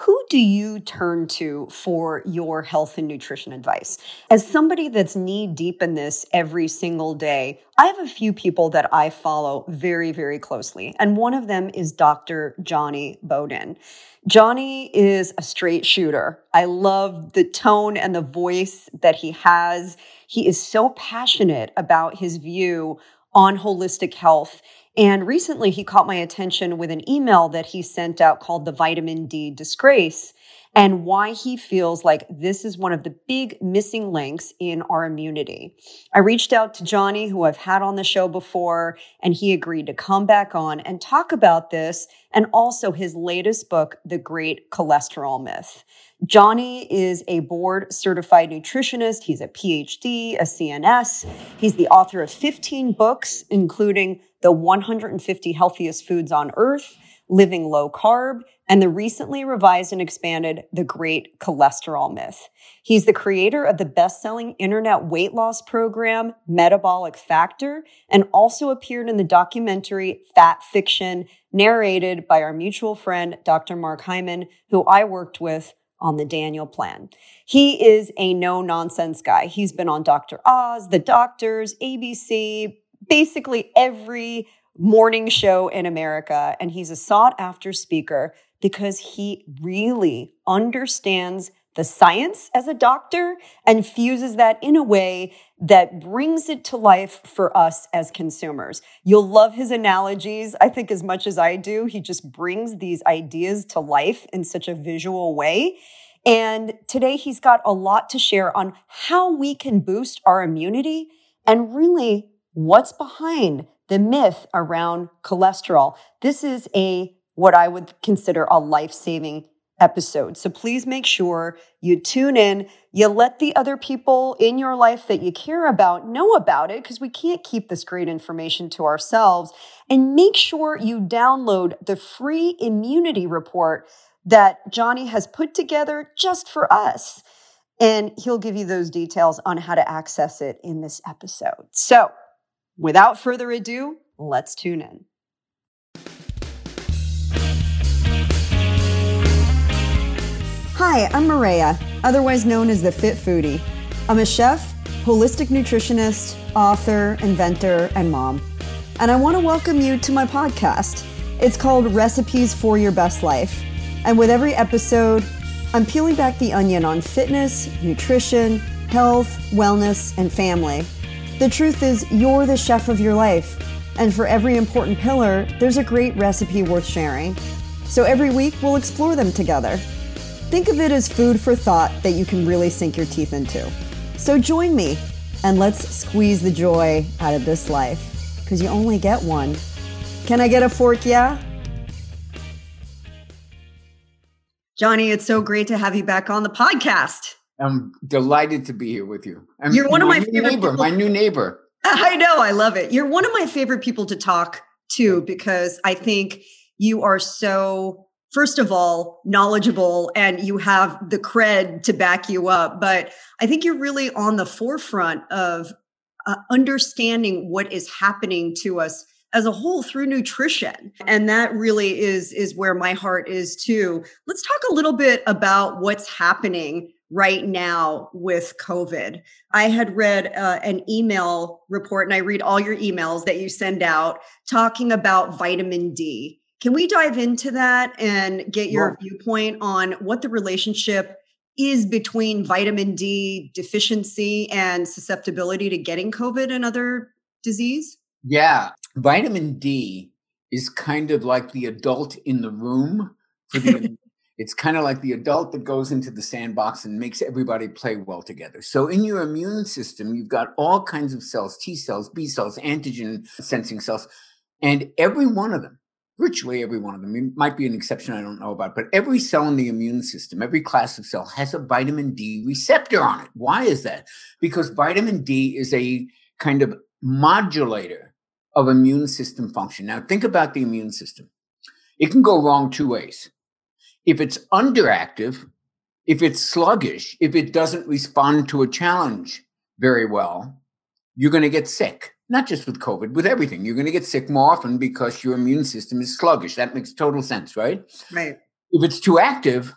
who do you turn to for your health and nutrition advice? As somebody that's knee deep in this every single day, I have a few people that I follow very, very closely. And one of them is Dr. Johnny Bowden. Johnny is a straight shooter. I love the tone and the voice that he has. He is so passionate about his view on holistic health and recently he caught my attention with an email that he sent out called the vitamin D disgrace and why he feels like this is one of the big missing links in our immunity. I reached out to Johnny, who I've had on the show before, and he agreed to come back on and talk about this and also his latest book, The Great Cholesterol Myth. Johnny is a board certified nutritionist. He's a PhD, a CNS. He's the author of 15 books, including The 150 Healthiest Foods on Earth, Living Low Carb, and the recently revised and expanded The Great Cholesterol Myth. He's the creator of the best selling internet weight loss program, Metabolic Factor, and also appeared in the documentary Fat Fiction, narrated by our mutual friend, Dr. Mark Hyman, who I worked with on the Daniel plan. He is a no nonsense guy. He's been on Dr. Oz, The Doctors, ABC, basically every morning show in America. And he's a sought after speaker because he really understands the science as a doctor and fuses that in a way that brings it to life for us as consumers. You'll love his analogies, I think, as much as I do. He just brings these ideas to life in such a visual way. And today he's got a lot to share on how we can boost our immunity and really what's behind the myth around cholesterol. This is a what I would consider a life-saving episode. So please make sure you tune in. You let the other people in your life that you care about know about it because we can't keep this great information to ourselves. And make sure you download the free immunity report that Johnny has put together just for us. And he'll give you those details on how to access it in this episode. So without further ado, let's tune in. Hi, I'm Maria, otherwise known as the Fit Foodie. I'm a chef, holistic nutritionist, author, inventor, and mom. And I want to welcome you to my podcast. It's called Recipes for Your Best Life. And with every episode, I'm peeling back the onion on fitness, nutrition, health, wellness, and family. The truth is, you're the chef of your life. And for every important pillar, there's a great recipe worth sharing. So every week, we'll explore them together. Think of it as food for thought that you can really sink your teeth into. So join me and let's squeeze the joy out of this life because you only get one. Can I get a fork? Yeah? Johnny, it's so great to have you back on the podcast. I'm delighted to be here with you. I'm, You're one of my, my favorite neighbor, people. my new neighbor. I know, I love it. You're one of my favorite people to talk to because I think you are so first of all, knowledgeable and you have the cred to back you up. But I think you're really on the forefront of uh, understanding what is happening to us as a whole through nutrition. And that really is is where my heart is too. Let's talk a little bit about what's happening right now with covid. I had read uh, an email report and i read all your emails that you send out talking about vitamin d can we dive into that and get your viewpoint on what the relationship is between vitamin D deficiency and susceptibility to getting COVID and other disease? Yeah. Vitamin D is kind of like the adult in the room for the it's kind of like the adult that goes into the sandbox and makes everybody play well together. So in your immune system, you've got all kinds of cells, T cells, B cells, antigen sensing cells, and every one of them virtually every one of them. It might be an exception I don't know about, but every cell in the immune system, every class of cell has a vitamin D receptor on it. Why is that? Because vitamin D is a kind of modulator of immune system function. Now, think about the immune system. It can go wrong two ways. If it's underactive, if it's sluggish, if it doesn't respond to a challenge very well, you're going to get sick not just with COVID, with everything. You're going to get sick more often because your immune system is sluggish. That makes total sense, right? Right. If it's too active,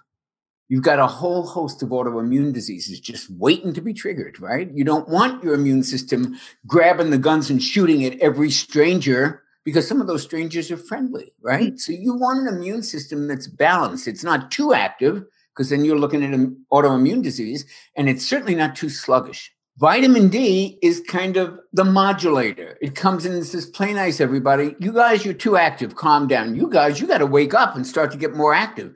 you've got a whole host of autoimmune diseases just waiting to be triggered, right? You don't want your immune system grabbing the guns and shooting at every stranger because some of those strangers are friendly, right? So you want an immune system that's balanced. It's not too active because then you're looking at an autoimmune disease, and it's certainly not too sluggish. Vitamin D is kind of the modulator. It comes in and says, play nice, everybody. You guys, you're too active. Calm down. You guys, you got to wake up and start to get more active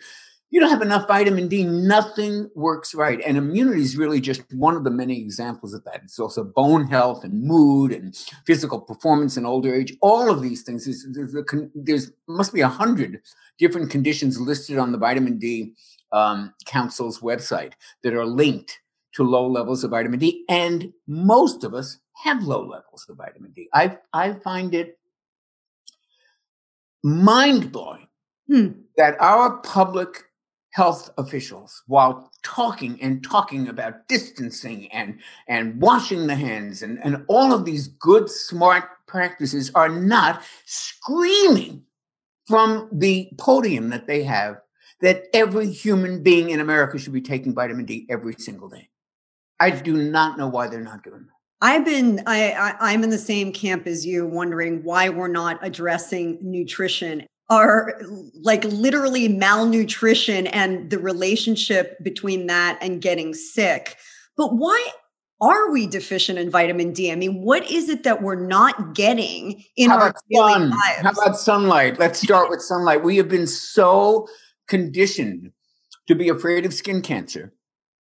you don't have enough vitamin D, nothing works right. And immunity is really just one of the many examples of that. It's also bone health and mood and physical performance in older age. All of these things, there's, there's, there's must be a hundred different conditions listed on the Vitamin D um, Council's website that are linked to low levels of vitamin D. And most of us have low levels of vitamin D. I, I find it mind blowing hmm. that our public health officials while talking and talking about distancing and, and washing the hands and, and all of these good, smart practices are not screaming from the podium that they have that every human being in America should be taking vitamin D every single day. I do not know why they're not doing that. I've been I, I am in the same camp as you, wondering why we're not addressing nutrition are like literally malnutrition and the relationship between that and getting sick. But why are we deficient in vitamin D? I mean, what is it that we're not getting in How our daily sun? lives? How about sunlight? Let's start with sunlight. We have been so conditioned to be afraid of skin cancer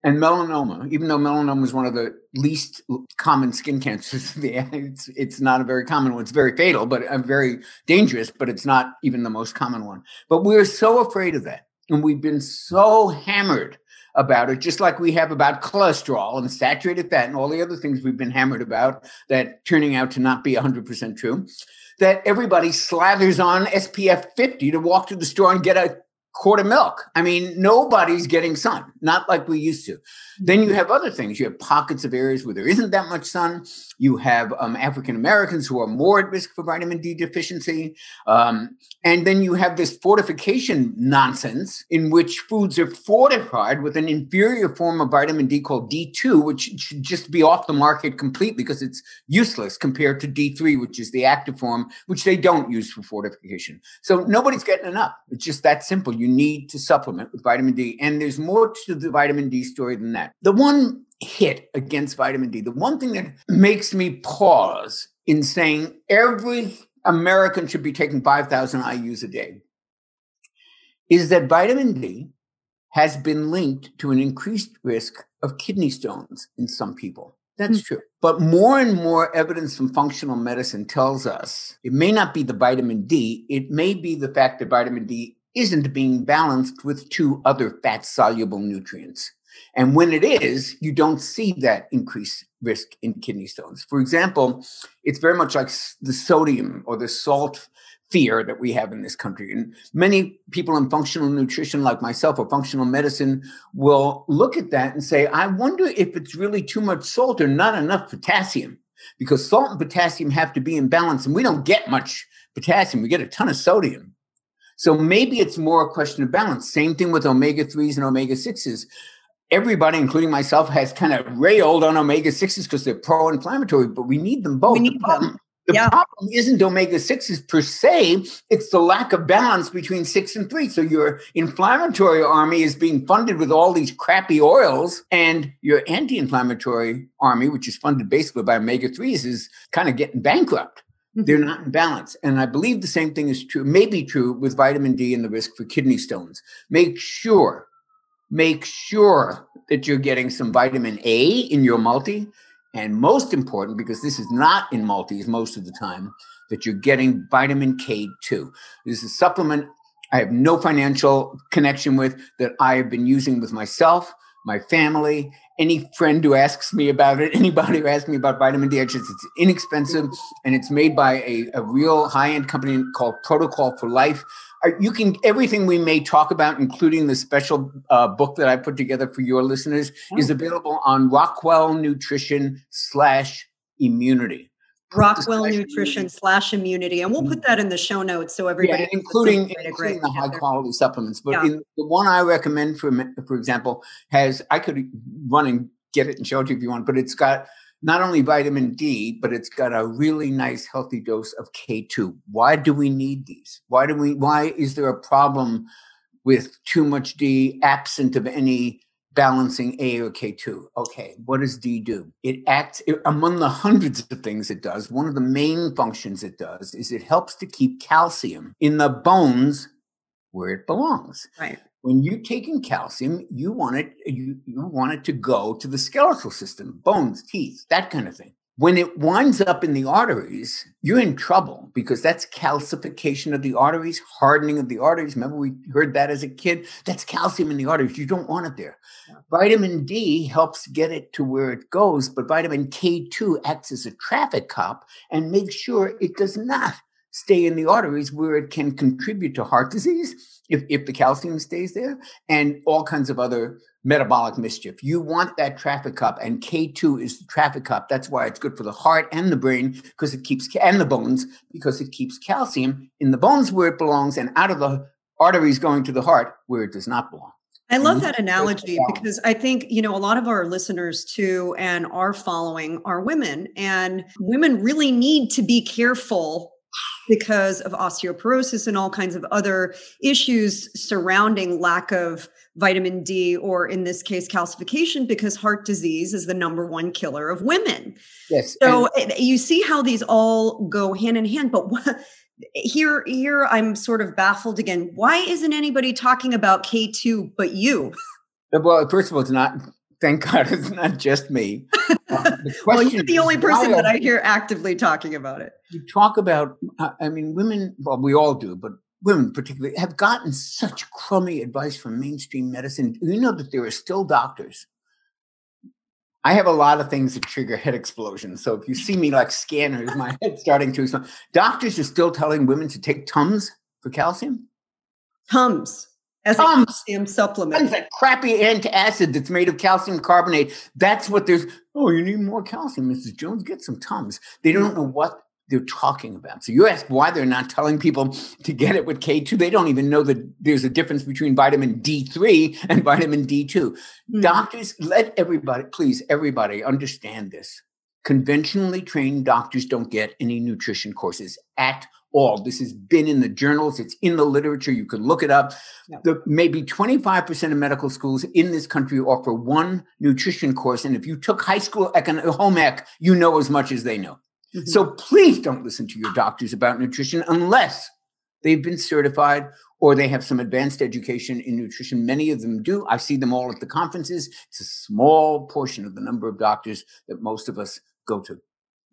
and melanoma, even though melanoma is one of the least common skin cancers, it's it's not a very common one. It's very fatal, but uh, very dangerous. But it's not even the most common one. But we're so afraid of that, and we've been so hammered about it, just like we have about cholesterol and saturated fat and all the other things we've been hammered about that turning out to not be 100% true. That everybody slathers on SPF 50 to walk to the store and get a quart of milk. I mean, nobody's getting sun, not like we used to. Then you mm-hmm. have other things. You have pockets of areas where there isn't that much sun. You have um, African Americans who are more at risk for vitamin D deficiency. Um, and then you have this fortification nonsense in which foods are fortified with an inferior form of vitamin D called D2, which should just be off the market completely because it's useless compared to D3, which is the active form, which they don't use for fortification. So nobody's getting enough. It's just that simple. You need to supplement with vitamin D. And there's more to the vitamin D story than that. The one hit against vitamin D, the one thing that makes me pause in saying every American should be taking 5,000 IUs a day is that vitamin D has been linked to an increased risk of kidney stones in some people. That's mm-hmm. true. But more and more evidence from functional medicine tells us it may not be the vitamin D, it may be the fact that vitamin D isn't being balanced with two other fat soluble nutrients. And when it is, you don't see that increased risk in kidney stones. For example, it's very much like the sodium or the salt fear that we have in this country. And many people in functional nutrition, like myself, or functional medicine, will look at that and say, I wonder if it's really too much salt or not enough potassium, because salt and potassium have to be in balance. And we don't get much potassium, we get a ton of sodium. So maybe it's more a question of balance. Same thing with omega 3s and omega 6s everybody, including myself, has kind of railed on omega 6s because they're pro inflammatory, but we need them both. We need the problem, them. The yeah. problem isn't omega 6s per se, it's the lack of balance between six and three. So your inflammatory army is being funded with all these crappy oils, and your anti inflammatory army, which is funded basically by omega 3s, is kind of getting bankrupt. Mm-hmm. They're not in balance. And I believe the same thing is true, may be true with vitamin D and the risk for kidney stones. Make sure Make sure that you're getting some vitamin A in your multi. And most important, because this is not in multis most of the time, that you're getting vitamin K2. This is a supplement I have no financial connection with that I have been using with myself, my family, any friend who asks me about it, anybody who asks me about vitamin D, it's, it's inexpensive and it's made by a, a real high end company called Protocol for Life you can everything we may talk about, including the special uh, book that I put together for your listeners, oh. is available on Rockwell Nutrition slash Immunity. Rockwell Nutrition slash immunity. And we'll put mm-hmm. that in the show notes so everybody yeah, including, including the high quality supplements. But yeah. the one I recommend for for example has I could run and get it and show it to you if you want, but it's got not only vitamin D, but it's got a really nice healthy dose of K2. Why do we need these? Why do we why is there a problem with too much D absent of any balancing A or K2. Okay, what does D do? It acts it, among the hundreds of things it does. One of the main functions it does is it helps to keep calcium in the bones where it belongs. Right. When you're taking calcium, you want it you, you want it to go to the skeletal system, bones, teeth, that kind of thing. When it winds up in the arteries, you're in trouble because that's calcification of the arteries, hardening of the arteries. Remember, we heard that as a kid? That's calcium in the arteries. You don't want it there. Yeah. Vitamin D helps get it to where it goes, but vitamin K2 acts as a traffic cop and makes sure it does not stay in the arteries where it can contribute to heart disease if, if the calcium stays there and all kinds of other metabolic mischief. You want that traffic cup, and K2 is the traffic cup. That's why it's good for the heart and the brain because it keeps, and the bones, because it keeps calcium in the bones where it belongs and out of the arteries going to the heart where it does not belong. I love that analogy because I think, you know, a lot of our listeners too and our following are women, and women really need to be careful because of osteoporosis and all kinds of other issues surrounding lack of vitamin D, or in this case, calcification, because heart disease is the number one killer of women. Yes. So and- eh, eh, you see how these all go hand in hand. But what, here, here, I'm sort of baffled again. Why isn't anybody talking about K2 but you? Uh, well, first of all, it's not. Thank God, it's not just me. Uh, well, you're the only person that I hear actively talking about it. You talk about, uh, I mean, women. Well, we all do, but women particularly have gotten such crummy advice from mainstream medicine. You know that there are still doctors. I have a lot of things that trigger head explosions. So if you see me like scanners, my head's starting to explode. Doctors are still telling women to take Tums for calcium. Tums as Tums. a calcium supplement. Tums, that crappy antacid that's made of calcium carbonate. That's what there's. Oh, you need more calcium, Mrs. Jones. Get some Tums. They don't know what they're talking about. So you ask why they're not telling people to get it with K2. They don't even know that there's a difference between vitamin D3 and vitamin D2. Mm-hmm. Doctors, let everybody, please, everybody understand this. Conventionally trained doctors don't get any nutrition courses at all. This has been in the journals, it's in the literature. You can look it up. The, maybe 25% of medical schools in this country offer one nutrition course. And if you took high school econ- home ec, you know as much as they know. Mm-hmm. So please don't listen to your doctors about nutrition unless they've been certified or they have some advanced education in nutrition. Many of them do. I see them all at the conferences. It's a small portion of the number of doctors that most of us go to.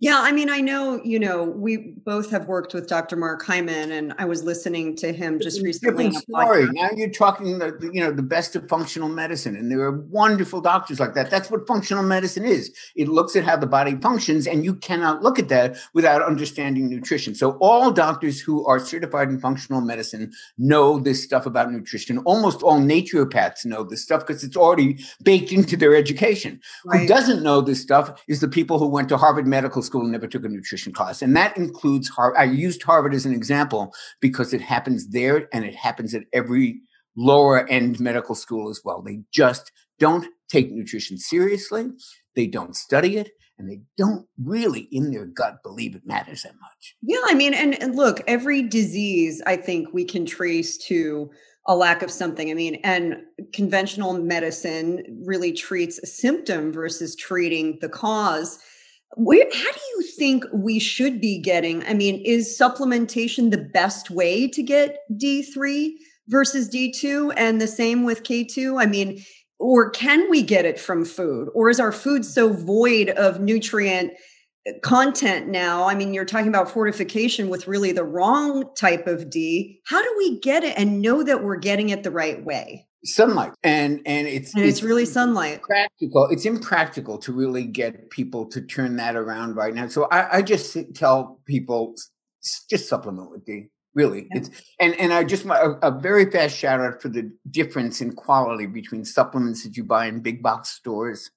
Yeah, I mean, I know, you know, we both have worked with Dr. Mark Hyman, and I was listening to him just recently. Different story. Now you're talking the, you know, the best of functional medicine, and there are wonderful doctors like that. That's what functional medicine is. It looks at how the body functions, and you cannot look at that without understanding nutrition. So all doctors who are certified in functional medicine know this stuff about nutrition. Almost all naturopaths know this stuff because it's already baked into their education. Right. Who doesn't know this stuff is the people who went to Harvard Medical school and never took a nutrition class. And that includes Harvard. I used Harvard as an example because it happens there and it happens at every lower end medical school as well. They just don't take nutrition seriously. They don't study it and they don't really in their gut believe it matters that much. Yeah, I mean, and, and, look, every disease I think we can trace to a lack of something. I mean, and conventional medicine really treats a symptom versus treating the cause. Where, how do you think we should be getting? I mean, is supplementation the best way to get D3 versus D2 and the same with K2? I mean, or can we get it from food? Or is our food so void of nutrient uh, content now? I mean, you're talking about fortification with really the wrong type of D. How do we get it and know that we're getting it the right way? Sunlight and and it's and it's, it's, really sunlight practical it's impractical to really get people to turn that around right now so i, I just tell people just supplement with d really yeah. it's and and i just a, a very fast shout out for the difference in quality between supplements that you buy in big box stores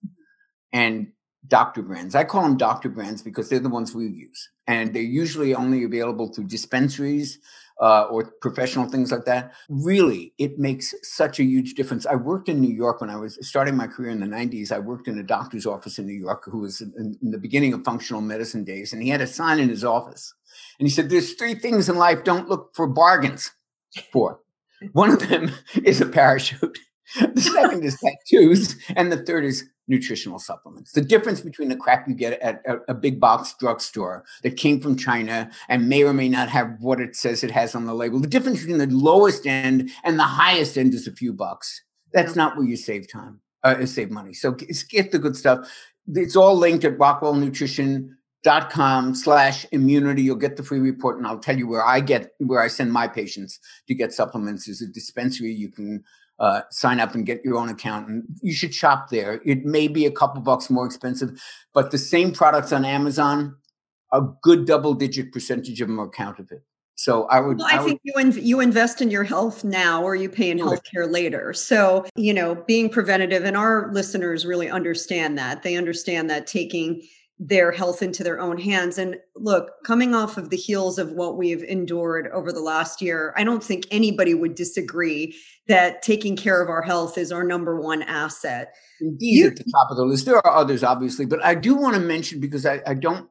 and doctor brands. I call them doctor brands because they're the ones we use. And they're usually only available through dispensaries uh, or professional things like that. Really, it makes such a huge difference. I worked in New York when I was starting my career in the 90s. I worked in a doctor's office in New York who was in, in the beginning of functional medicine days. And he had a sign in his office. And he said, There's three things in life don't look for bargains for. One of them is a parachute. The second is tattoos. And the third is nutritional supplements. The difference between the crap you get at a, a, big box drugstore that came from China and may or may not have what it says it has on the label, the difference between the lowest end and the highest end is a few bucks. That's not where you save time, uh, save money. So get the good stuff. It's all linked at rockwellnutrition.com slash immunity. You'll get the free report and I'll tell you where I get, where I send my patients to get supplements. There's a dispensary you can uh, sign up and get your own account. And you should shop there. It may be a couple bucks more expensive, but the same products on Amazon, a good double digit percentage of them are counterfeit. So I would. Well, I, I would, think you in, you invest in your health now, or you pay in healthcare later. So you know, being preventative, and our listeners really understand that. They understand that taking their health into their own hands. And look, coming off of the heels of what we've endured over the last year, I don't think anybody would disagree that taking care of our health is our number one asset. Indeed, you, at the top of the list. There are others, obviously, but I do want to mention because I, I don't,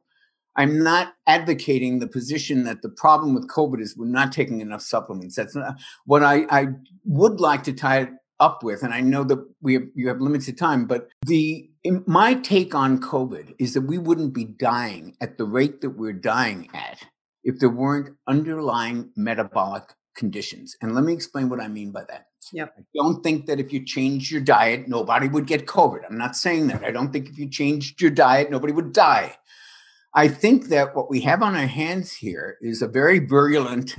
I'm not advocating the position that the problem with COVID is we're not taking enough supplements. That's not what I, I would like to tie it up with. And I know that we have, you have limited time, but the my take on COVID is that we wouldn't be dying at the rate that we're dying at if there weren't underlying metabolic conditions. And let me explain what I mean by that. Yep. I don't think that if you change your diet, nobody would get COVID. I'm not saying that. I don't think if you changed your diet, nobody would die. I think that what we have on our hands here is a very virulent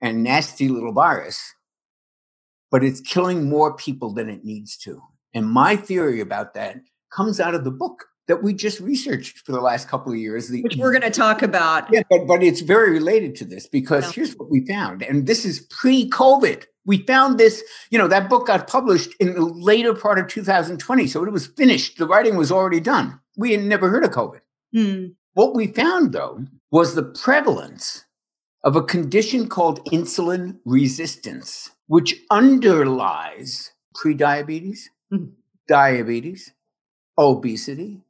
and nasty little virus, but it's killing more people than it needs to. And my theory about that comes out of the book that we just researched for the last couple of years. The, Which we're going to talk about. Yeah, but, but it's very related to this because yeah. here's what we found. And this is pre COVID. We found this, you know, that book got published in the later part of 2020. So it was finished. The writing was already done. We had never heard of COVID. Mm. What we found, though, was the prevalence of a condition called insulin resistance, which underlies prediabetes, mm. diabetes, obesity,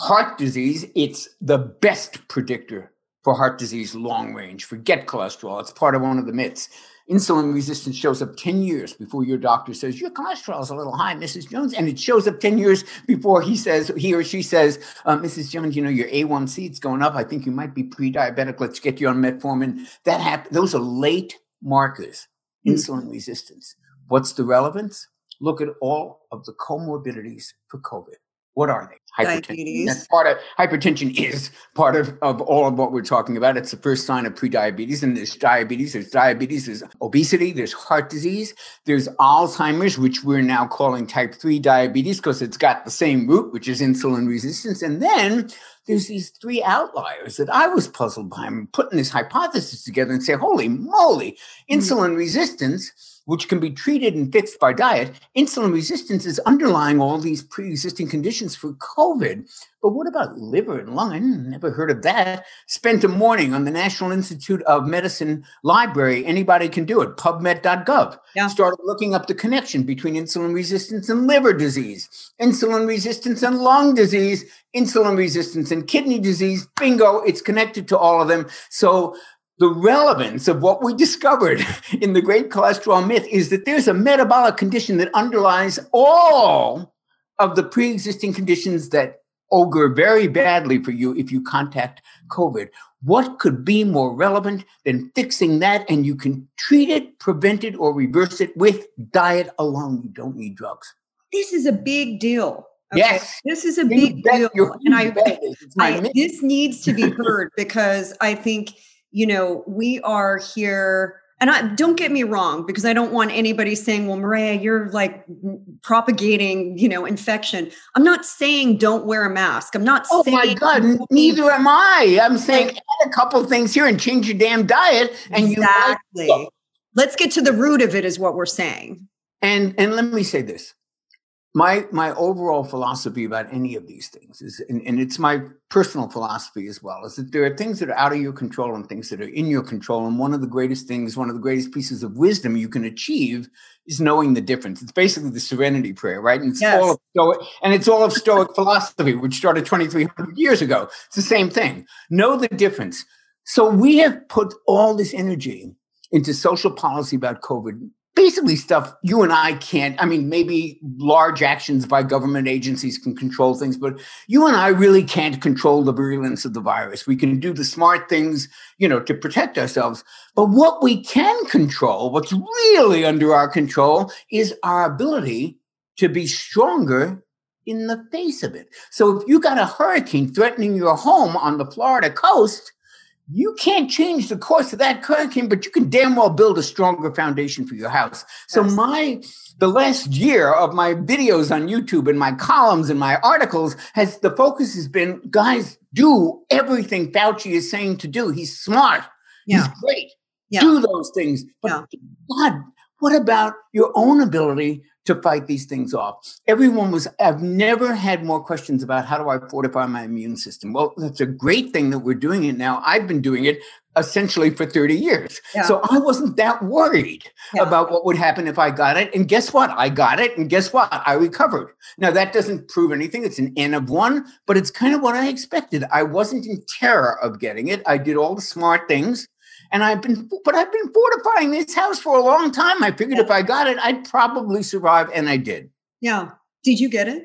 heart disease. It's the best predictor for heart disease long range. Forget cholesterol. It's part of one of the myths. Insulin resistance shows up 10 years before your doctor says, Your cholesterol is a little high, Mrs. Jones. And it shows up 10 years before he says, he or she says, uh, Mrs. Jones, you know, your A1C is going up. I think you might be pre diabetic. Let's get you on metformin. That happen- Those are late markers. Insulin mm. resistance. What's the relevance? Look at all of the comorbidities for COVID. What are they? Hypertension. Diabetes. That's part of hypertension is part of, of all of what we're talking about. It's the first sign of prediabetes. And there's diabetes, there's diabetes, there's obesity, there's heart disease, there's Alzheimer's, which we're now calling type 3 diabetes because it's got the same root, which is insulin resistance. And then there's these three outliers that I was puzzled by. I'm putting this hypothesis together and say, holy moly, mm-hmm. insulin resistance which can be treated and fixed by diet, insulin resistance is underlying all these pre existing conditions for COVID. But what about liver and lung? I never heard of that. Spent a morning on the National Institute of Medicine library. Anybody can do it, pubmed.gov. Yeah. Started looking up the connection between insulin resistance and liver disease, insulin resistance and lung disease, insulin resistance and kidney disease. Bingo, it's connected to all of them. So the relevance of what we discovered in the great cholesterol myth is that there's a metabolic condition that underlies all of the pre-existing conditions that augur very badly for you if you contact covid what could be more relevant than fixing that and you can treat it prevent it or reverse it with diet alone you don't need drugs this is a big deal Okay. Yes. This is a big deal. And I, I this needs to be heard because I think you know, we are here and I don't get me wrong because I don't want anybody saying, "Well, Maria, you're like propagating, you know, infection." I'm not saying don't wear a mask. I'm not. Oh saying my God, neither am I. I'm saying add a couple things here and change your damn diet, and exactly. you. Let's get to the root of it. Is what we're saying. And and let me say this: my my overall philosophy about any of these things is and, and, it's my personal philosophy as well is that there are things that are out of your control and things that are in your control and one of the greatest things one of the greatest pieces of wisdom you can achieve is knowing the difference. It's basically the serenity prayer right? And it's yes. all of stoic and it's all of stoic philosophy which started 2300 years ago. It's the same thing. Know the difference. So we have put all this energy into social policy about covid basically stuff you and I can't. I mean, maybe large actions by government agencies can control things, but you and I really can't control the virulence of the virus. We can do the smart things, you know, to protect ourselves. But what we can control, what's really under our control, is our ability to be stronger in the face of it. So if you got a hurricane threatening your home on the Florida coast, you can't change the course of that hurricane, but you can damn well build a stronger foundation for your house. So my the last year of my videos on YouTube and my columns and my articles has the focus has been guys do everything Fauci is saying to do. He's smart. Yeah. He's great. Yeah. Do those things. But yeah. God, what about your own ability to fight these things off. Everyone was, I've never had more questions about how do I fortify my immune system. Well, that's a great thing that we're doing it now. I've been doing it essentially for 30 years. Yeah. So I wasn't that worried yeah. about what would happen if I got it. And guess what? I got it. And guess what? I recovered. Now, that doesn't prove anything. It's an N of one, but it's kind of what I expected. I wasn't in terror of getting it. I did all the smart things and I've been, but I've been fortifying this house for a long time. I figured yeah. if I got it, I'd probably survive, and I did. Yeah. Did you get it?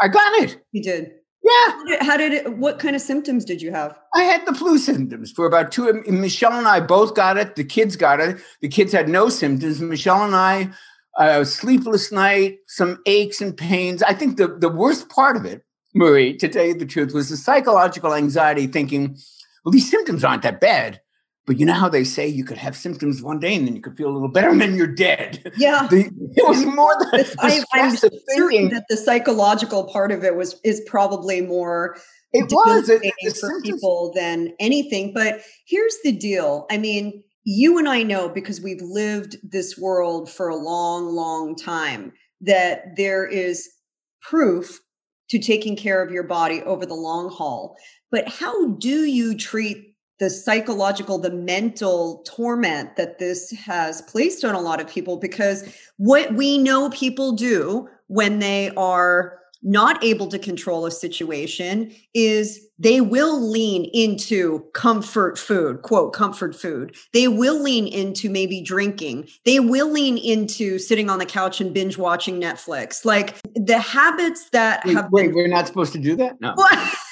I got it. You did. Yeah. How did, how did, it? What kind of symptoms did you have? I had the flu symptoms for about two. Michelle and I both got it. The kids got it. The kids had no symptoms. Michelle and I, a uh, sleepless night, some aches and pains. I think the the worst part of it, Marie, to tell you the truth, was the psychological anxiety, thinking, well, these symptoms aren't that bad. But you know how they say you could have symptoms one day and then you could feel a little better and then you're dead. Yeah, the, it was more than I, am certain that the psychological part of it was is probably more. It was it, for symptoms. people than anything. But here's the deal. I mean, you and I know because we've lived this world for a long, long time that there is proof to taking care of your body over the long haul. But how do you treat the psychological, the mental torment that this has placed on a lot of people because what we know people do when they are not able to control a situation is they will lean into comfort food, quote, comfort food. They will lean into maybe drinking. They will lean into sitting on the couch and binge watching Netflix. Like the habits that wait, have wait, been- we're not supposed to do that? No.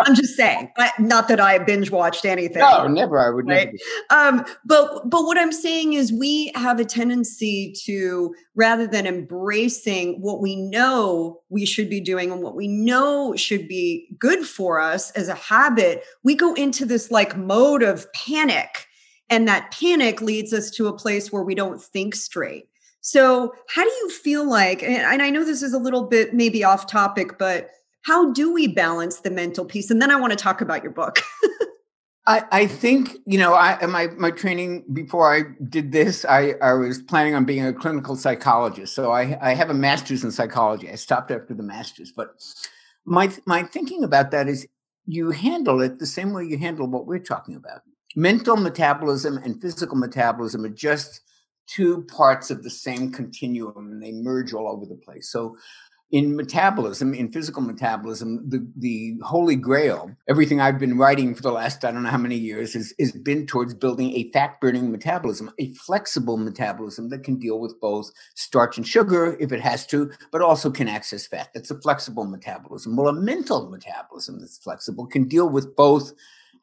I'm just saying, I, not that I binge watched anything. No, never. I would right? never. Um, but but what I'm saying is, we have a tendency to rather than embracing what we know we should be doing and what we know should be good for us as a habit, we go into this like mode of panic, and that panic leads us to a place where we don't think straight. So, how do you feel like? And I know this is a little bit maybe off topic, but how do we balance the mental piece? And then I want to talk about your book. I, I think you know I my my training before I did this I, I was planning on being a clinical psychologist. So I, I have a master's in psychology. I stopped after the master's. But my my thinking about that is you handle it the same way you handle what we're talking about. Mental metabolism and physical metabolism are just two parts of the same continuum and they merge all over the place. So in metabolism, in physical metabolism, the, the holy grail, everything I've been writing for the last, I don't know how many years, is, is been towards building a fat burning metabolism, a flexible metabolism that can deal with both starch and sugar if it has to, but also can access fat. That's a flexible metabolism. Well, a mental metabolism that's flexible can deal with both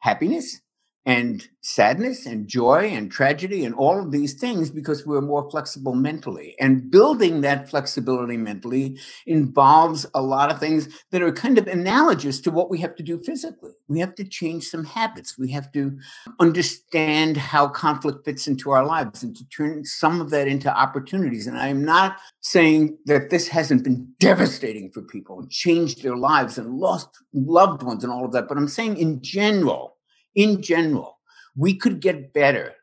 happiness and sadness and joy and tragedy and all of these things because we're more flexible mentally. And building that flexibility mentally involves a lot of things that are kind of analogous to what we have to do physically. We have to change some habits. We have to understand how conflict fits into our lives and to turn some of that into opportunities. And I'm not saying that this hasn't been devastating for people and changed their lives and lost loved ones and all of that, but I'm saying in general, in general, we could get better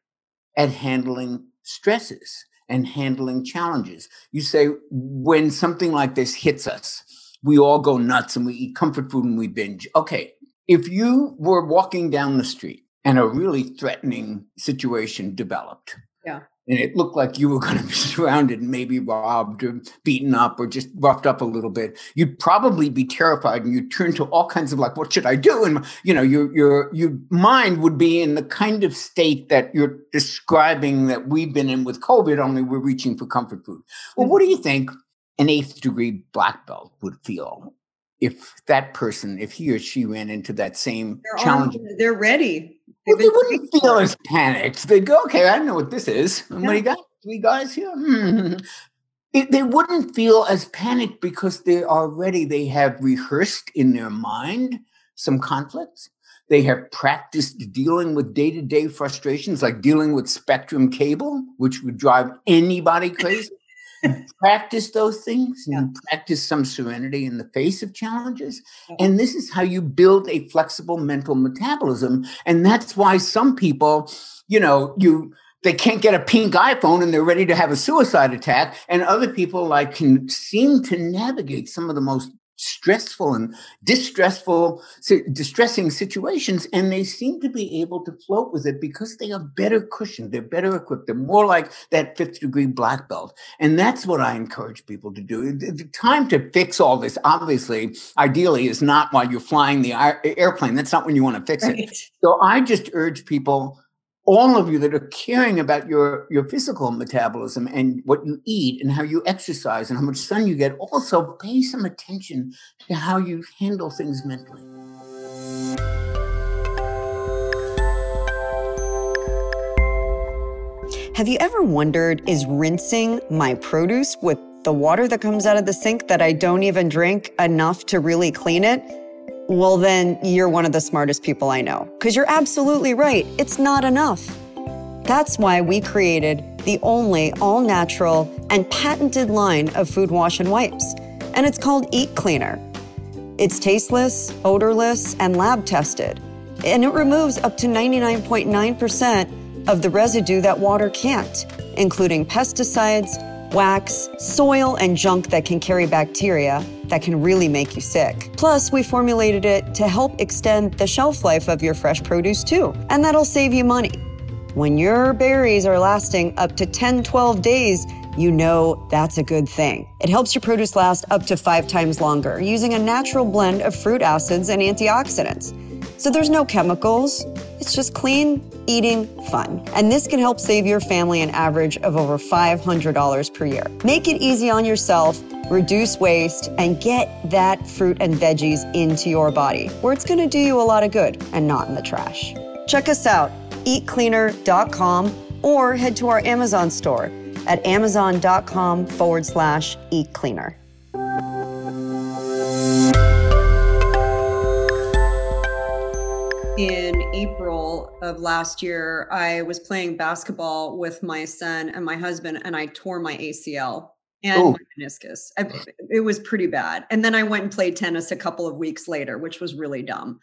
at handling stresses and handling challenges. You say, when something like this hits us, we all go nuts and we eat comfort food and we binge. Okay, if you were walking down the street and a really threatening situation developed, yeah and it looked like you were going to be surrounded and maybe robbed or beaten up or just roughed up a little bit, you'd probably be terrified and you'd turn to all kinds of like, what should I do? And you know, your your your mind would be in the kind of state that you're describing that we've been in with COVID, only we're reaching for comfort food. Well, mm-hmm. what do you think an eighth degree black belt would feel if that person, if he or she ran into that same they're challenge? they're ready. Well, they wouldn't feel as panicked. They'd go, okay, I don't know what this is. What do Yeah. got? Three guys here? Hmm. It- they wouldn't feel as panicked because they already, they have rehearsed in their mind some conflicts. They have practiced dealing with day to day frustrations, like dealing with spectrum cable, which would drive anybody crazy. Practice those things and you practice some serenity in the face of challenges. Yeah. And this is how you build a flexible mental metabolism. And that's why some people, you know, you they can't get a pink iPhone and they're ready to have a suicide attack. And other people like can seem to navigate some of the most stressful and distressful, distressing situations, and they seem to be able to float with it because they are better cushioned, they're better equipped, they're more like that fifth degree black belt. And that's what I encourage people to do. The the time to fix all this, obviously, ideally, is not while you're flying the airplane. That's not when you want to fix it. So I just urge people, all of you that are caring about your, your physical metabolism and what you eat and how you exercise and how much sun you get, also pay some attention to how you handle things mentally. Have you ever wondered is rinsing my produce with the water that comes out of the sink that I don't even drink enough to really clean it? Well, then you're one of the smartest people I know. Because you're absolutely right, it's not enough. That's why we created the only all natural and patented line of food wash and wipes. And it's called Eat Cleaner. It's tasteless, odorless, and lab tested. And it removes up to 99.9% of the residue that water can't, including pesticides, wax, soil, and junk that can carry bacteria that can really make you sick. Plus, we formulated it to help extend the shelf life of your fresh produce too, and that'll save you money. When your berries are lasting up to 10, 12 days, you know that's a good thing. It helps your produce last up to five times longer using a natural blend of fruit acids and antioxidants. So there's no chemicals, it's just clean eating fun. And this can help save your family an average of over $500 per year. Make it easy on yourself, reduce waste, and get that fruit and veggies into your body, where it's gonna do you a lot of good and not in the trash. Check us out, eatcleaner.com, or head to our Amazon store at amazon.com forward slash eatcleaner. In April of last year, I was playing basketball with my son and my husband, and I tore my ACL and Ooh. my meniscus. I, it was pretty bad. And then I went and played tennis a couple of weeks later, which was really dumb.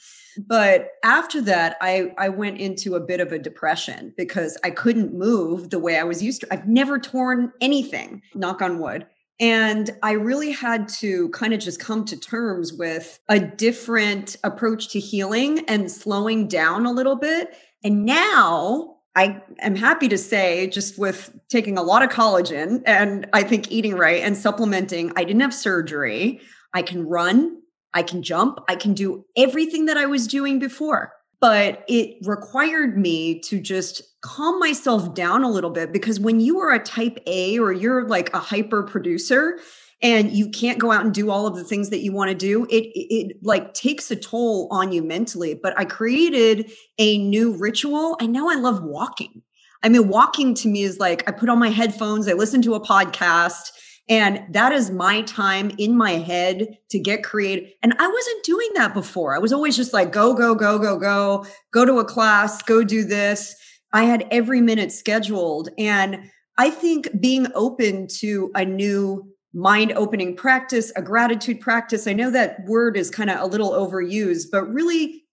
But after that, I, I went into a bit of a depression because I couldn't move the way I was used to. I've never torn anything, knock on wood. And I really had to kind of just come to terms with a different approach to healing and slowing down a little bit. And now I am happy to say, just with taking a lot of collagen and I think eating right and supplementing, I didn't have surgery. I can run, I can jump, I can do everything that I was doing before. But it required me to just calm myself down a little bit because when you are a type A or you're like a hyper producer, and you can't go out and do all of the things that you want to do it, it it like takes a toll on you mentally. But i created a new ritual. I now i love walking. I mean walking to me is like i put on my headphones i listen to a podcast and that is my time in my head to get creative and i wasn't doing that before i was always just like go go go go go go to a class go do this i had every minute scheduled and i think being open to a new mind opening practice, a gratitude practice. I know that word is kind of a little overused, but really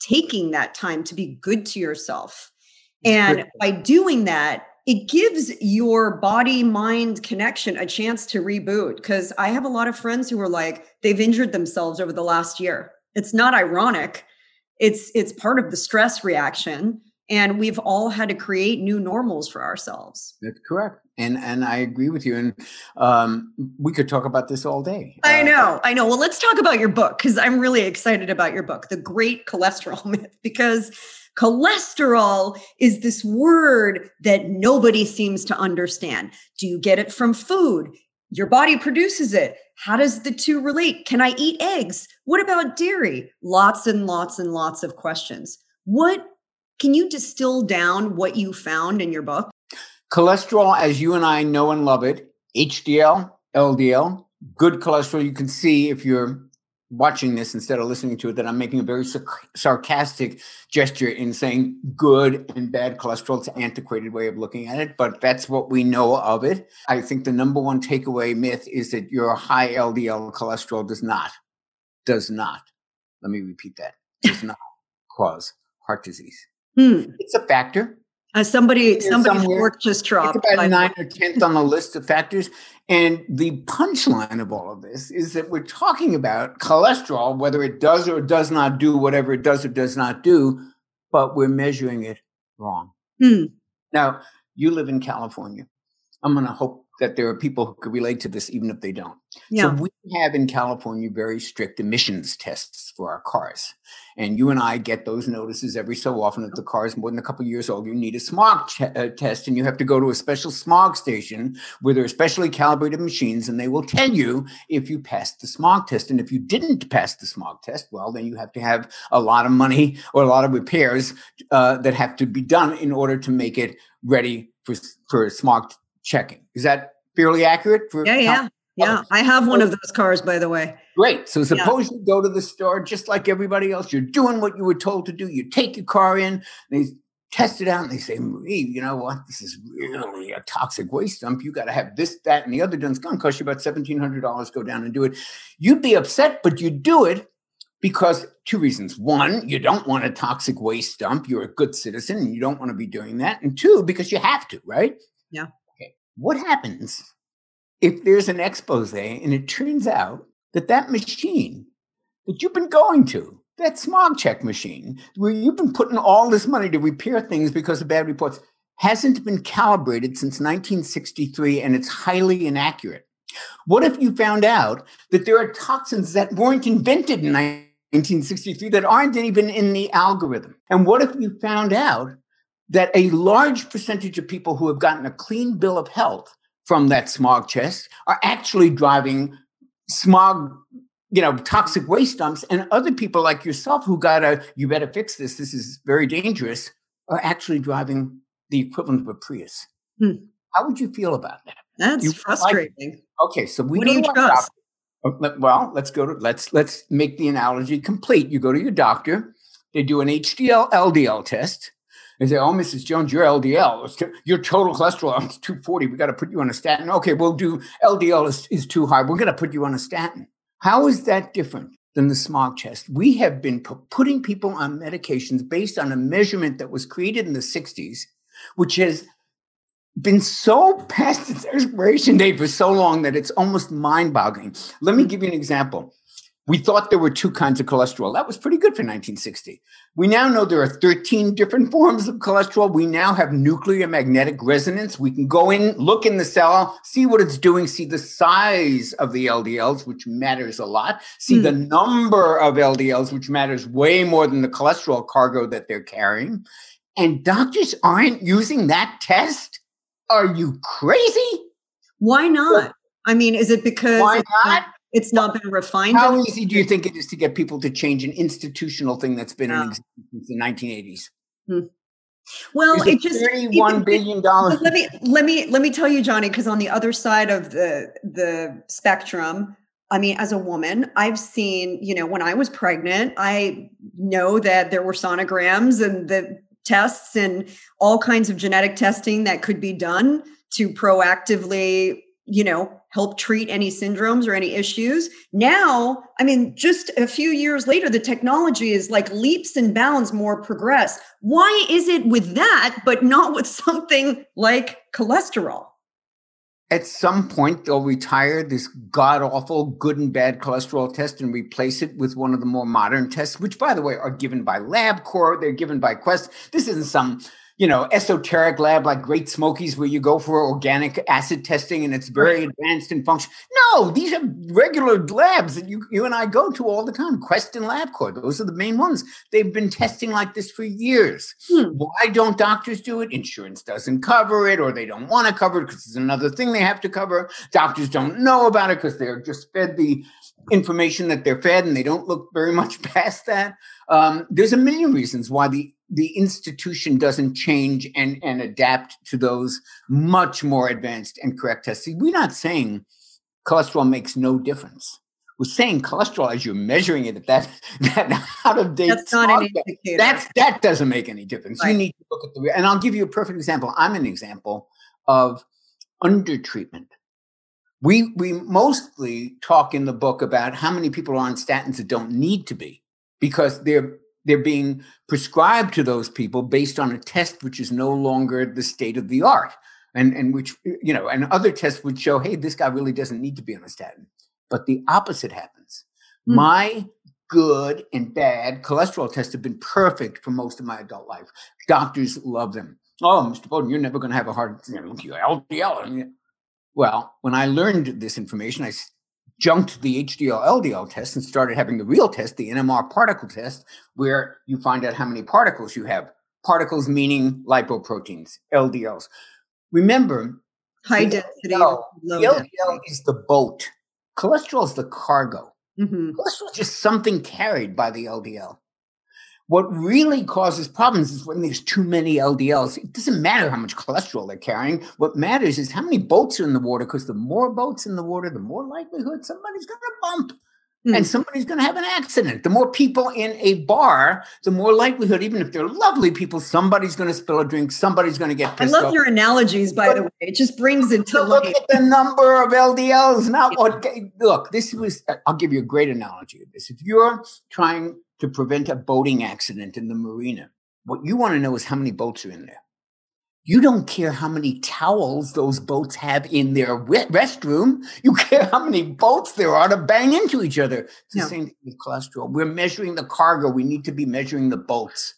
taking that time to be good to yourself. And by doing that, it gives your body mind connection a chance to reboot because i have a lot of friends who are like they've injured themselves over the last year. It's not ironic. It's it's part of the stress reaction and we've all had to create new normals for ourselves. That's correct and and i agree with you and um, we could talk about this all day. I uh, know i know. Well let's talk about your book because i'm really excited about your book the great cholesterol myth because Cholesterol is this word that nobody seems to understand. Do you get it from food? Your body produces it. How does the two relate? Can I eat eggs? What about dairy? Lots and lots and lots of questions. What can you distill down what you found in your book? Cholesterol, as you and I know and love it, HDL, LDL, good cholesterol. You can see if you're watching this instead of listening to it that I'm making a very sarcastic gesture in saying good and bad cholesterol. It's an antiquated way of looking at it, but that's what we know of it. I think the number one takeaway myth is that your high LDL cholesterol does not, does not, let me repeat that, does not cause heart disease. Hmm. It's a factor. Uh, somebody, somebody's work just dropped. It's about nine or tenth on the list of factors. And the punchline of all of this is that we're talking about cholesterol, whether it does or does not do whatever it does or does not do, but we're measuring it wrong. Hmm. Now, you live in California. I'm going to hope that there are people who could relate to this even if they don't. Yeah. So we have in California very strict emissions tests for our cars. And you and I get those notices every so often that the car is more than a couple years old. You need a smog ch- uh, test and you have to go to a special smog station where there are specially calibrated machines and they will tell you if you passed the smog test. And if you didn't pass the smog test, well, then you have to have a lot of money or a lot of repairs uh, that have to be done in order to make it ready for, for smog checking. Is that fairly accurate? For yeah, yeah, yeah. I have one of those cars, by the way. Great. So suppose yeah. you go to the store just like everybody else. You're doing what you were told to do. You take your car in. They test it out and they say, Marie, you know what? This is really a toxic waste dump. You got to have this, that, and the other done. It's going to cost you about $1,700. Go down and do it. You'd be upset, but you do it because two reasons. One, you don't want a toxic waste dump. You're a good citizen and you don't want to be doing that. And two, because you have to, right? Yeah. What happens if there's an expose and it turns out that that machine that you've been going to, that smog check machine, where you've been putting all this money to repair things because of bad reports, hasn't been calibrated since 1963 and it's highly inaccurate? What if you found out that there are toxins that weren't invented in 1963 that aren't even in the algorithm? And what if you found out that a large percentage of people who have gotten a clean bill of health from that smog test are actually driving smog you know toxic waste dumps and other people like yourself who got a you better fix this this is very dangerous are actually driving the equivalent of a prius. Hmm. how would you feel about that? That's you frustrating like, okay so we what do you trust? doctor. well let's go to let's let's make the analogy complete. You go to your doctor they do an hdl ldl test they say, "Oh, Mrs. Jones, your LDL, your total cholesterol is 240. We got to put you on a statin." Okay, we'll do LDL is, is too high. We're going to put you on a statin. How is that different than the smog test? We have been putting people on medications based on a measurement that was created in the 60s, which has been so past its expiration date for so long that it's almost mind-boggling. Let me mm-hmm. give you an example. We thought there were two kinds of cholesterol. That was pretty good for 1960. We now know there are 13 different forms of cholesterol. We now have nuclear magnetic resonance. We can go in, look in the cell, see what it's doing, see the size of the LDLs, which matters a lot, see mm. the number of LDLs, which matters way more than the cholesterol cargo that they're carrying. And doctors aren't using that test? Are you crazy? Why not? I mean, is it because why not? It's not been refined. How easy do you think it is to get people to change an institutional thing that's been yeah. in existence since the 1980s? Hmm. Well, it, it just thirty-one billion dollars. Let me let me let me tell you, Jonny, because on the other side of the the spectrum, I mean, as a woman, I've seen, you know, when I was pregnant, I know that there were sonograms and the tests and all kinds of genetic testing that could be done to proactively you know, help treat any syndromes or any issues. Now, I mean, just a few years later, the technology is like leaps and bounds more progress. Why is it with that, but not with something like cholesterol? At some point, they'll retire this god awful good and bad cholesterol test and replace it with one of the more modern tests, which, by the way, are given by LabCorp. They're given by Quest. This isn't some you know, esoteric lab like Great Smokies where you go for organic acid testing and it's very advanced in function. No, these are regular labs that you, you and I go to all the time. Quest and LabCorp, those are the main ones. They've been testing like this for years. Hmm. Why don't doctors do it? Insurance doesn't cover it or they don't want to cover it because it's another thing they have to cover. Doctors don't know about it because they're just fed the information that they're fed and they don't look very much past that. Um, there's a million reasons why the the institution doesn't change and, and adapt to those much more advanced and correct tests. See, we're not saying cholesterol makes no difference. We're saying cholesterol as you're measuring it at that, that out of date. That's not an indicator. That's, that doesn't make any difference. Right. You need to look at the, and I'll give you a perfect example. I'm an example of undertreatment. We, we mostly talk in the book about how many people are on statins that don't need to be because they're they're being prescribed to those people based on a test which is no longer the state of the art and and which you know and other tests would show hey this guy really doesn't need to be on a statin. But the opposite happens. Mm. my good and bad cholesterol tests have been perfect for most of my adult life. Doctors love them. Oh mr bowden you're never going to have a heart you know, ldl well when i learned this information i junked the HDL LDL test and started having the real test, the NMR particle test, where you find out how many particles you have. Particles meaning lipoproteins, LDLs. Remember, high density. LDL, the LDL is the boat. Cholesterol is the cargo. Mm-hmm. Cholesterol is just something carried by the LDL. What really causes problems is when there's too many LDLs. It doesn't matter how much cholesterol they're carrying. What matters is how many boats are in the water, because the more boats in the water, the more likelihood somebody's going to bump mm. and somebody's going to have an accident. The more people in a bar, the more likelihood, even if they're lovely people, somebody's going to spill a drink, somebody's going to get pissed. I love off. your analogies, by but, the way. It just brings it to look at the number of LDLs. Not what. Look, this was. I'll give you a great analogy of this. If you're trying to prevent a boating accident in the marina. What you want to know is how many boats are in there. You don't care how many towels those boats have in their restroom. You care how many boats there are to bang into each other. It's the same thing with cholesterol. We're measuring the cargo. We need to be measuring the boats.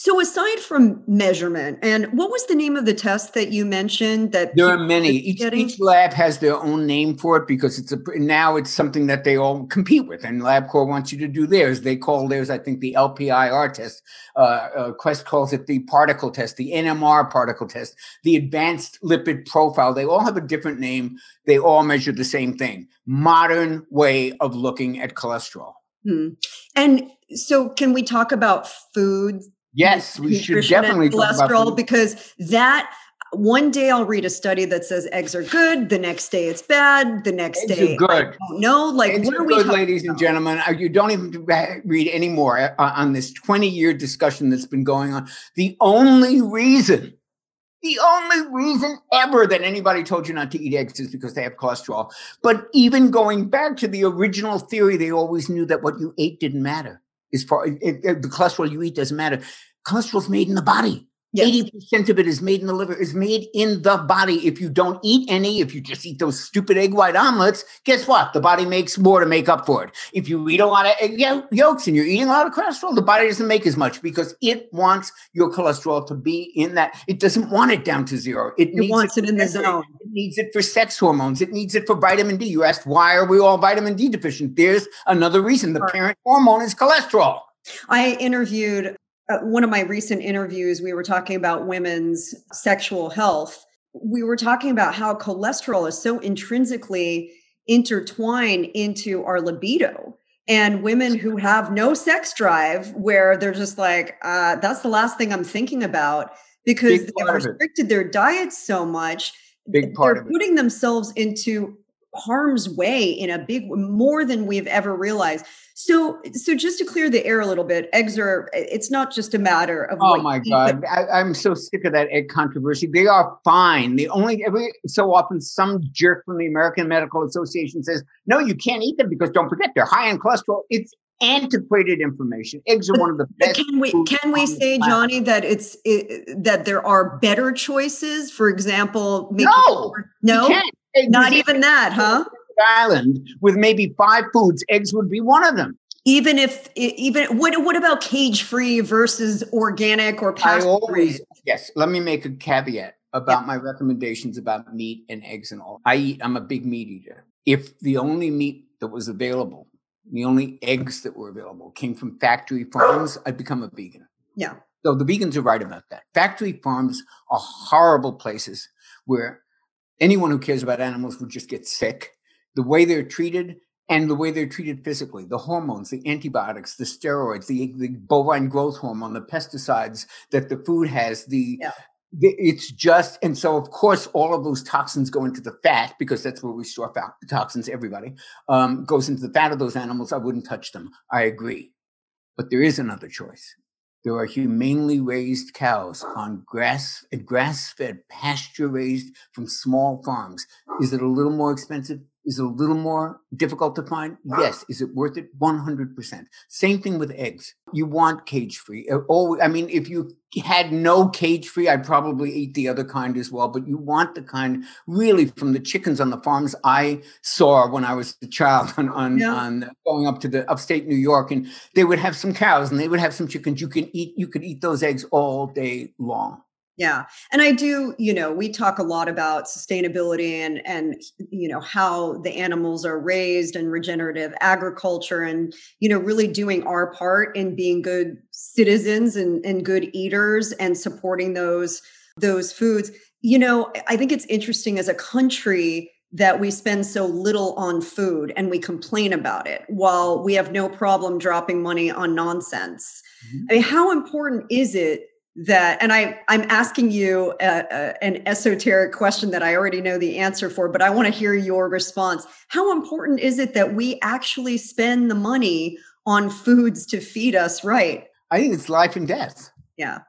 So aside from measurement, and what was the name of the test that you mentioned? That there are many. Each, each, lab has their own name for it because it's a now it's something that they all compete with, and LabCorp wants you to do theirs. They call theirs, I think, the LPIR test. Uh, uh, Quest calls it the particle test, the NMR particle test, the advanced lipid profile. They all have a different name. They all measure the same thing. Modern way of looking at cholesterol. Hmm. And so, can we talk about food Yes, we should definitely cholesterol because that one day I'll read a study that says eggs are good. The next day it's bad. The next eggs day, are good. No, like eggs what are, are good, ladies about? and gentlemen. Uh, you don't even read anymore uh, on this 20 year discussion that's been going on. The only reason, the only reason ever that anybody told you not to eat eggs is because they have cholesterol. But even going back to the original theory, they always knew that what you ate didn't matter. As part it, it, the cholesterol you eat doesn't matter cholesterol is made in the body. Eighty percent of it is made in the liver. Is made in the body. If you don't eat any, if you just eat those stupid egg white omelets, guess what? The body makes more to make up for it. If you eat a lot of egg yolks and you're eating a lot of cholesterol, the body doesn't make as much because it wants your cholesterol to be in that. It doesn't want it down to zero. It, it wants it, it in the zone. It needs it for sex hormones. It needs it for vitamin D. You asked why are we all vitamin D deficient? There's another reason. The parent hormone is cholesterol. I interviewed uh, one of my recent interviews, we were talking about women's sexual health. We were talking about how cholesterol is so intrinsically intertwined into our libido. And women who have no sex drive, where they're just like, uh, that's the last thing I'm thinking about because they've restricted their diets so much. Big part they're putting themselves into harm's way in a big more than we've ever realized. So, so just to clear the air a little bit, eggs are. It's not just a matter of. Oh my god, I, am so sick of that egg controversy. They are fine. The only every so often some jerk from the American Medical Association says, "No, you can't eat them because don't forget they're high in cholesterol." It's antiquated information. Eggs are one of the best. Can we can we say, Jonny, that it's it, that there are better choices? For example, no, no, not even that, huh? Island with maybe five foods, eggs would be one of them. Even if even what what about cage free versus organic or pasture always yes. Let me make a caveat about my recommendations about meat and eggs and all. I eat. I'm a big meat eater. If the only meat that was available the only eggs that were available came from factory farms, I'd become a vegan. Yeah. So the vegans are right about that. Factory farms are horrible places where anyone who cares about animals would just get sick. The way they're treated and the way they're treated physically, the hormones, the antibiotics, the steroids, the, the bovine growth hormone, the pesticides that the food has, the yeah. it's just and so of course all of those toxins go into the fat because that's where we store fat toxins everybody um, goes into the fat of those animals. I wouldn't touch them. I agree. But there is another choice. There are humanely raised cows on grass grass fed pasture raised from small farms. Is it a little more expensive is a little more difficult to find? Yes. Is it worth it? 100%. Same thing with eggs. You want cage free. Uh, oh, I mean, if you had no cage free, I'd probably eat the other kind as well. But you want the kind really from the chickens on the farms I saw when I was a child on, on, yeah. on going up to the upstate New York. And they would have some cows and they would have some chickens. You can eat, you could eat those eggs all day long. Yeah. And I do, you know, we talk a lot about sustainability and and you know how the animals are raised and regenerative agriculture and you know really doing our part in being good citizens and, and good eaters and supporting those those foods. You know, I think it's interesting as a country that we spend so little on food and we complain about it while we have no problem dropping money on nonsense. Mm-hmm. I mean, how important is it that and i i'm asking you a, a, an esoteric question that i already know the answer for but i want to hear your response. How important is it that we actually spend the money on foods to feed us right? I think it's life and death. Yeah.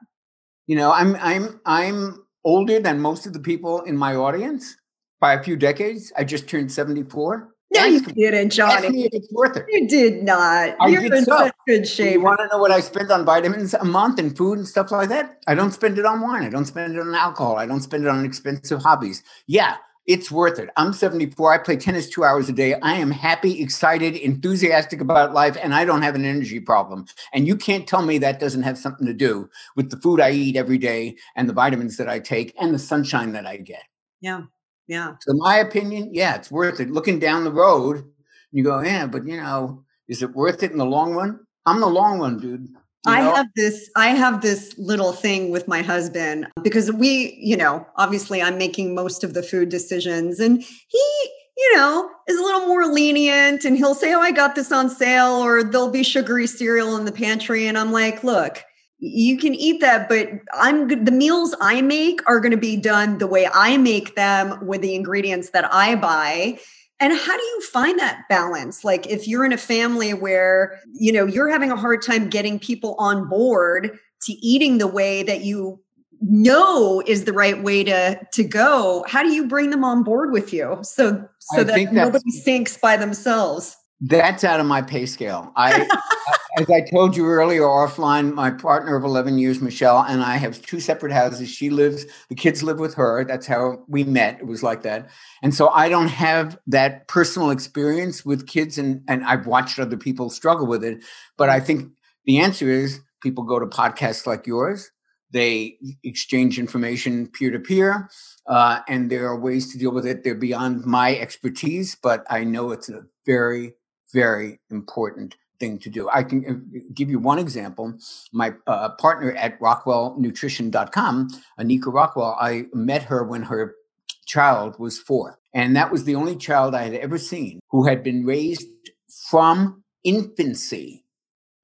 You know i'm i'm i'm older than most of the people in my audience. By a few decades i just turned 74 no, you didn't, Jonny. Ask me if it's worth it. You did not. I You're did in so. such good shape. You want to know what I spend on vitamins a month and food and stuff like that? I don't spend it on wine. I don't spend it on alcohol. I don't spend it on expensive hobbies. Yeah, it's worth it. I'm 74. I play tennis two hours a day. I am happy, excited, enthusiastic about life, and I don't have an energy problem. And you can't tell me that doesn't have something to do with the food I eat every day and the vitamins that I take and the sunshine that I get. Yeah. Yeah. So, my opinion, yeah, it's worth it. Looking down the road, you go, yeah, but you know, is it worth it in the long run? I'm the long run, dude. You I have this I have this little thing with my husband because we, you know, obviously I'm making most of the food decisions and he, you know, is a little more lenient and he'll say, "Oh, I got this on sale," or there'll be sugary cereal in the pantry and I'm like, "Look, you can eat that but i'm the meals i make are going to be done the way i make them with the ingredients that i buy and how do you find that balance? Like if you're in a family where, you know, you're having a hard time getting people on board to eating the way that you know is the right way to to go, how do you bring them on board with you so so I that nobody sinks by themselves? That's out of my pay scale. I, as I told you earlier offline, my partner of 11 years, Michelle, and I have two separate houses. She lives, the kids live with her. That's how we met. It was like that. And so I don't have that personal experience with kids, and, and I've watched other people struggle with it. But I think the answer is people go to podcasts like yours, they exchange information peer to peer. Uh, and there are ways to deal with it. They're beyond my expertise, but I know it's a very very important thing to do. I can uh, give you one example. My uh, partner at RockwellNutrition.com, Anika Rockwell, I met her when her child was four. And that was the only child I had ever seen who had been raised from infancy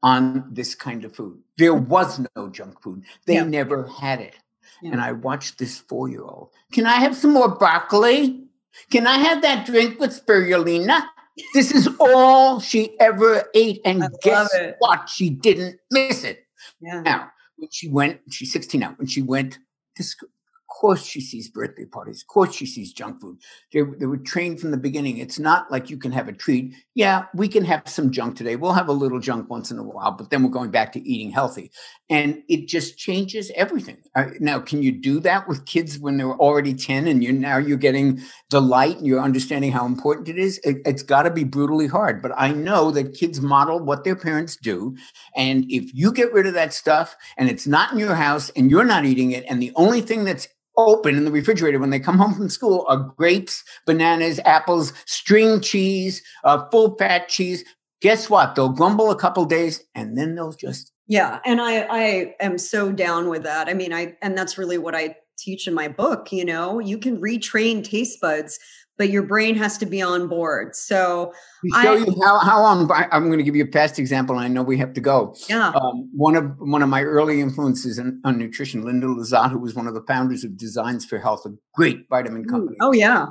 on this kind of food. There was no junk food, they yeah. never had it. Yeah. And I watched this four year old. Can I have some more broccoli? Can I have that drink with spirulina? This is all she ever ate. And I guess what? She didn't miss it. Yeah. Now, when she went, she's 16 now, when she went to school, course she sees birthday parties. Of course she sees junk food. They, they were trained from the beginning. It's not like you can have a treat. Yeah, we can have some junk today. We'll have a little junk once in a while, but then we're going back to eating healthy. And it just changes everything. Uh, now, can you do that with kids when they're already 10 and you're now you're getting the light and you're understanding how important it is? It, it's got to be brutally hard. But I know that kids model what their parents do. And if you get rid of that stuff and it's not in your house and you're not eating it, and the only thing that's open in the refrigerator when they come home from school are grapes, bananas, apples, string cheese, uh, full fat cheese. Guess what? They'll grumble a couple days and then they'll just Yeah, and I I am so down with that. I mean, I and that's really what I teach in my book, you know. You can retrain taste buds, but your brain has to be on board. So, to show I- you how how on. I- I'm going to give you a past example. And I know we have to go. yeah. Um, one of one of my early influences in, on nutrition, Linda Lizotte, who was one of the founders of Designs for Health, a great vitamin company. Oh yeah.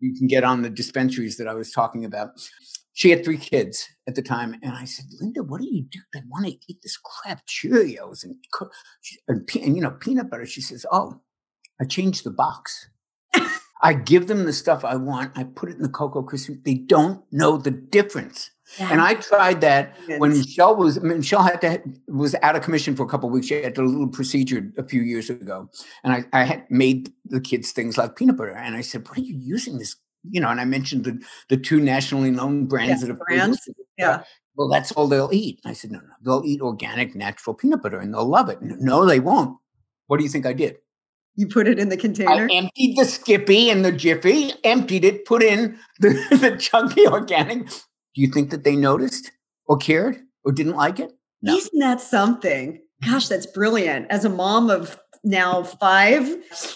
you can get on the dispensaries that I was talking about. She had three kids at the time, and I said, "Linda, what do you do? They want to eat this crap Cheerios and, and, and you know peanut butter." She says, "Oh, I changed the box. I give them the stuff I want. I put it in the Cocoa Krispies. They don't know the difference." And I tried that when Michelle was Michelle had to was out of commission for a couple of weeks. She had a little procedure a few years ago, and I, I had made the kids things like peanut butter. And I said, "What are you using this?" You know, and I mentioned the the two nationally known brands Yeah, that have brands. Yeah. Well, that's all they'll eat. I said, "No, no, they'll eat organic, natural peanut butter, and they'll love it." No, they won't. What do you think I did? You put it in the container? I emptied the Skippy and the Jiffy, emptied it, put in the, the chunky organic. Do you think that they noticed or cared or didn't like it? No. Isn't that something? Gosh, that's brilliant. As a mom of now five,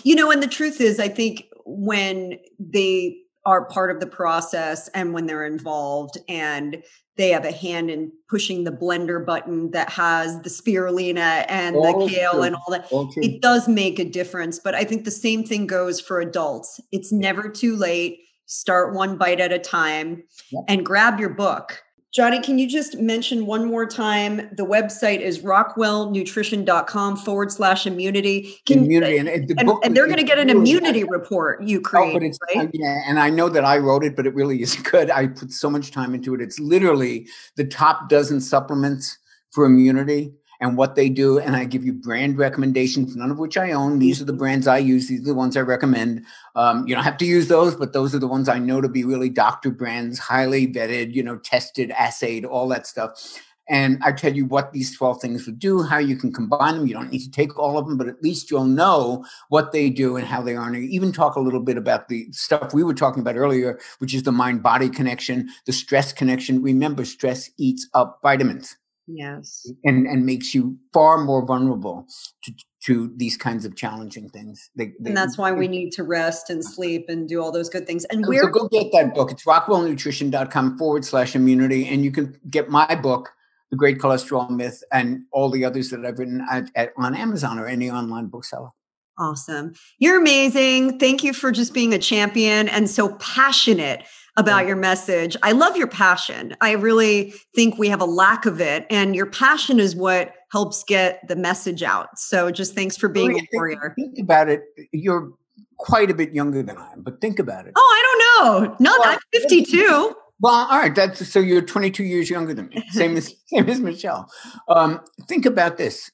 you know, and the truth is, I think when they are part of the process and when they're involved and they have a hand in pushing the blender button that has the spirulina and All the kale true. and all that, All it does make a difference. But I think the same thing goes for adults. It's never too late. Start one bite at a time Yep. and grab your book. Jonny, can you just mention one more time? The website is rockwellnutrition.com forward slash immunity. Can, immunity and, and the and, and they're going to get an really- immunity report you Oh, create, it's right? yeah, and I know that I wrote it, but it really is good. I put so much time into it. It's literally the top dozen supplements for immunity and what they do, and I give you brand recommendations, none of which I own. These are the brands I use. These are the ones I recommend. Um, you don't have to use those, but those are the ones I know to be really doctor brands, highly vetted, you know, tested, assayed, all that stuff. And I tell you what these 12 things would do, how you can combine them. You don't need to take all of them, but at least you'll know what they do and how they are. And I even talk a little bit about the stuff we were talking about earlier, which is the mind body connection, the stress connection. Remember, stress eats up vitamins Yes. and, and makes you far more vulnerable to, to these kinds of challenging things. They, they- And that's why we need to rest and sleep and do all those good things. And so where go get that book. It's rockwellnutrition.com forward slash immunity. And you can get my book, The Great Cholesterol Myth, and all the others that I've written at, at, on Amazon or any online bookseller. Awesome. You're amazing. Thank you for just being a champion and so passionate about your message. I love your passion. I really think we have a lack of it, and your passion is what helps get the message out. So just thanks for being Maria, a warrior. Think about it. You're quite a bit younger than I am, but think about it. Oh, I don't know. Not Well, I'm 52. Well, all right. That's so you're 22 years younger than me. Same as same as Michelle. Um, think about this.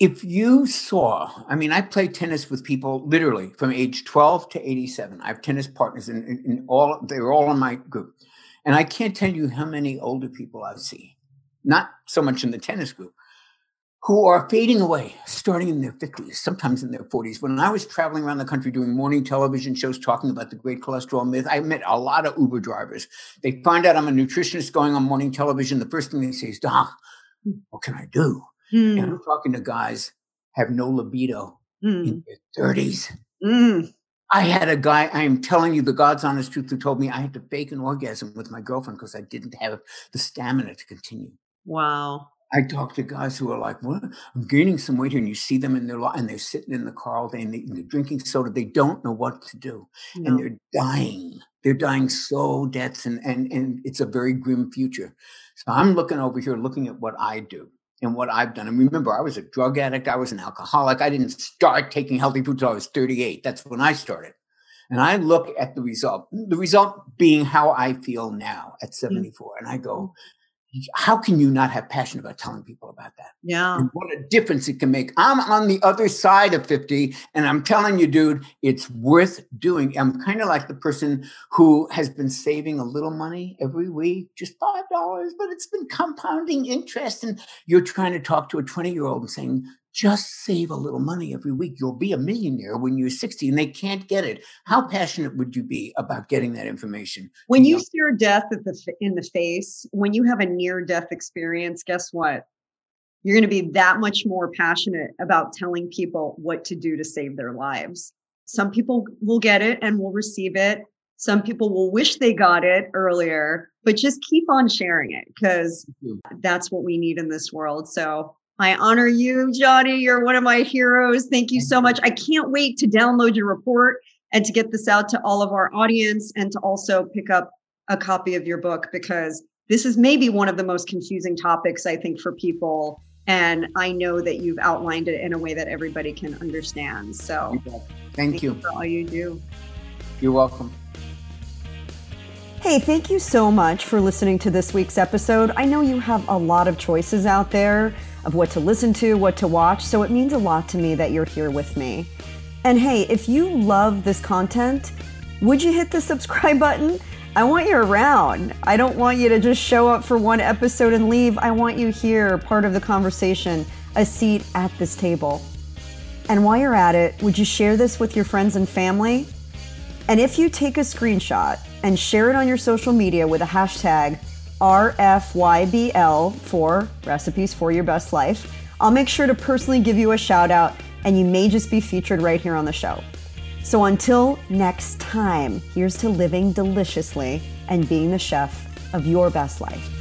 If you saw, I mean, I play tennis with people literally from age 12 to 87. I have tennis partners, and in, in all they're all in my group, and I can't tell you how many older people I see. Not so much in the tennis group, who are fading away, starting in their 50s, sometimes in their 40s. When I was traveling around the country doing morning television shows talking about the great cholesterol myth, I met a lot of Uber drivers. They find out I'm a nutritionist going on morning television. The first thing they say is, Doc, what can I do? And Mm, I'm talking to guys have no libido mm, in their 30s. mm. I had a guy, I am telling you the God's honest truth, who told me I had to fake an orgasm with my girlfriend because I didn't have the stamina to continue. Wow. I talk to guys who are like, "What? I'm gaining some weight here," and you see them in their life, and they're sitting in the car all day and, they, are drinking soda. They don't know what to do, no. and they're dying. They're dying so deaths, and and and it's a very grim future. So I'm looking over here, looking at what I do and what I've done. And remember, I was a drug addict. I was an alcoholic. I didn't start taking healthy food until I was 38. That's when I started. And I look at the result, the result being how I feel now at 74. Mm-hmm. And I go, how can you not have passion about telling people about that? Yeah. And what a difference it can make. I'm on the other side of 50, and I'm telling you, dude, it's worth doing. I'm kind of like the person who has been saving a little money every week, just $5, but it's been compounding interest. And you're trying to talk to a 20 year old and saying, just save a little money every week. You'll be a millionaire when you're 60 and they can't get it. How passionate would you be about getting that information? When you, know? stare death at the, in the face, when you have a near death experience, guess what? You're going to be that much more passionate about telling people what to do to save their lives. Some people will get it and will receive it. Some people will wish they got it earlier, but just keep on sharing it because that's what we need in this world. So I honor you, Jonny. You're one of my heroes. Thank you so much. I can't wait to download your report and to get this out to all of our audience and to also pick up a copy of your book because this is maybe one of the most confusing topics, I think, for people. And I know that you've outlined it in a way that everybody can understand. So thank, thank you. you for all you do. You're welcome. Hey, thank you so much for listening to this week's episode. I know you have a lot of choices out there of what to listen to, what to watch, so it means a lot to me that you're here with me. And hey, if you love this content, would you hit the subscribe button? I want you around. I don't want you to just show up for one episode and leave. I want you here, part of the conversation, a seat at this table. And while you're at it, would you share this with your friends and family? And if you take a screenshot and share it on your social media with a hashtag RFYBL for Recipes for Your Best Life. I'll make sure to personally give you a shout out, and you may just be featured right here on the show. So until next time, here's to living deliciously and being the chef of your best life.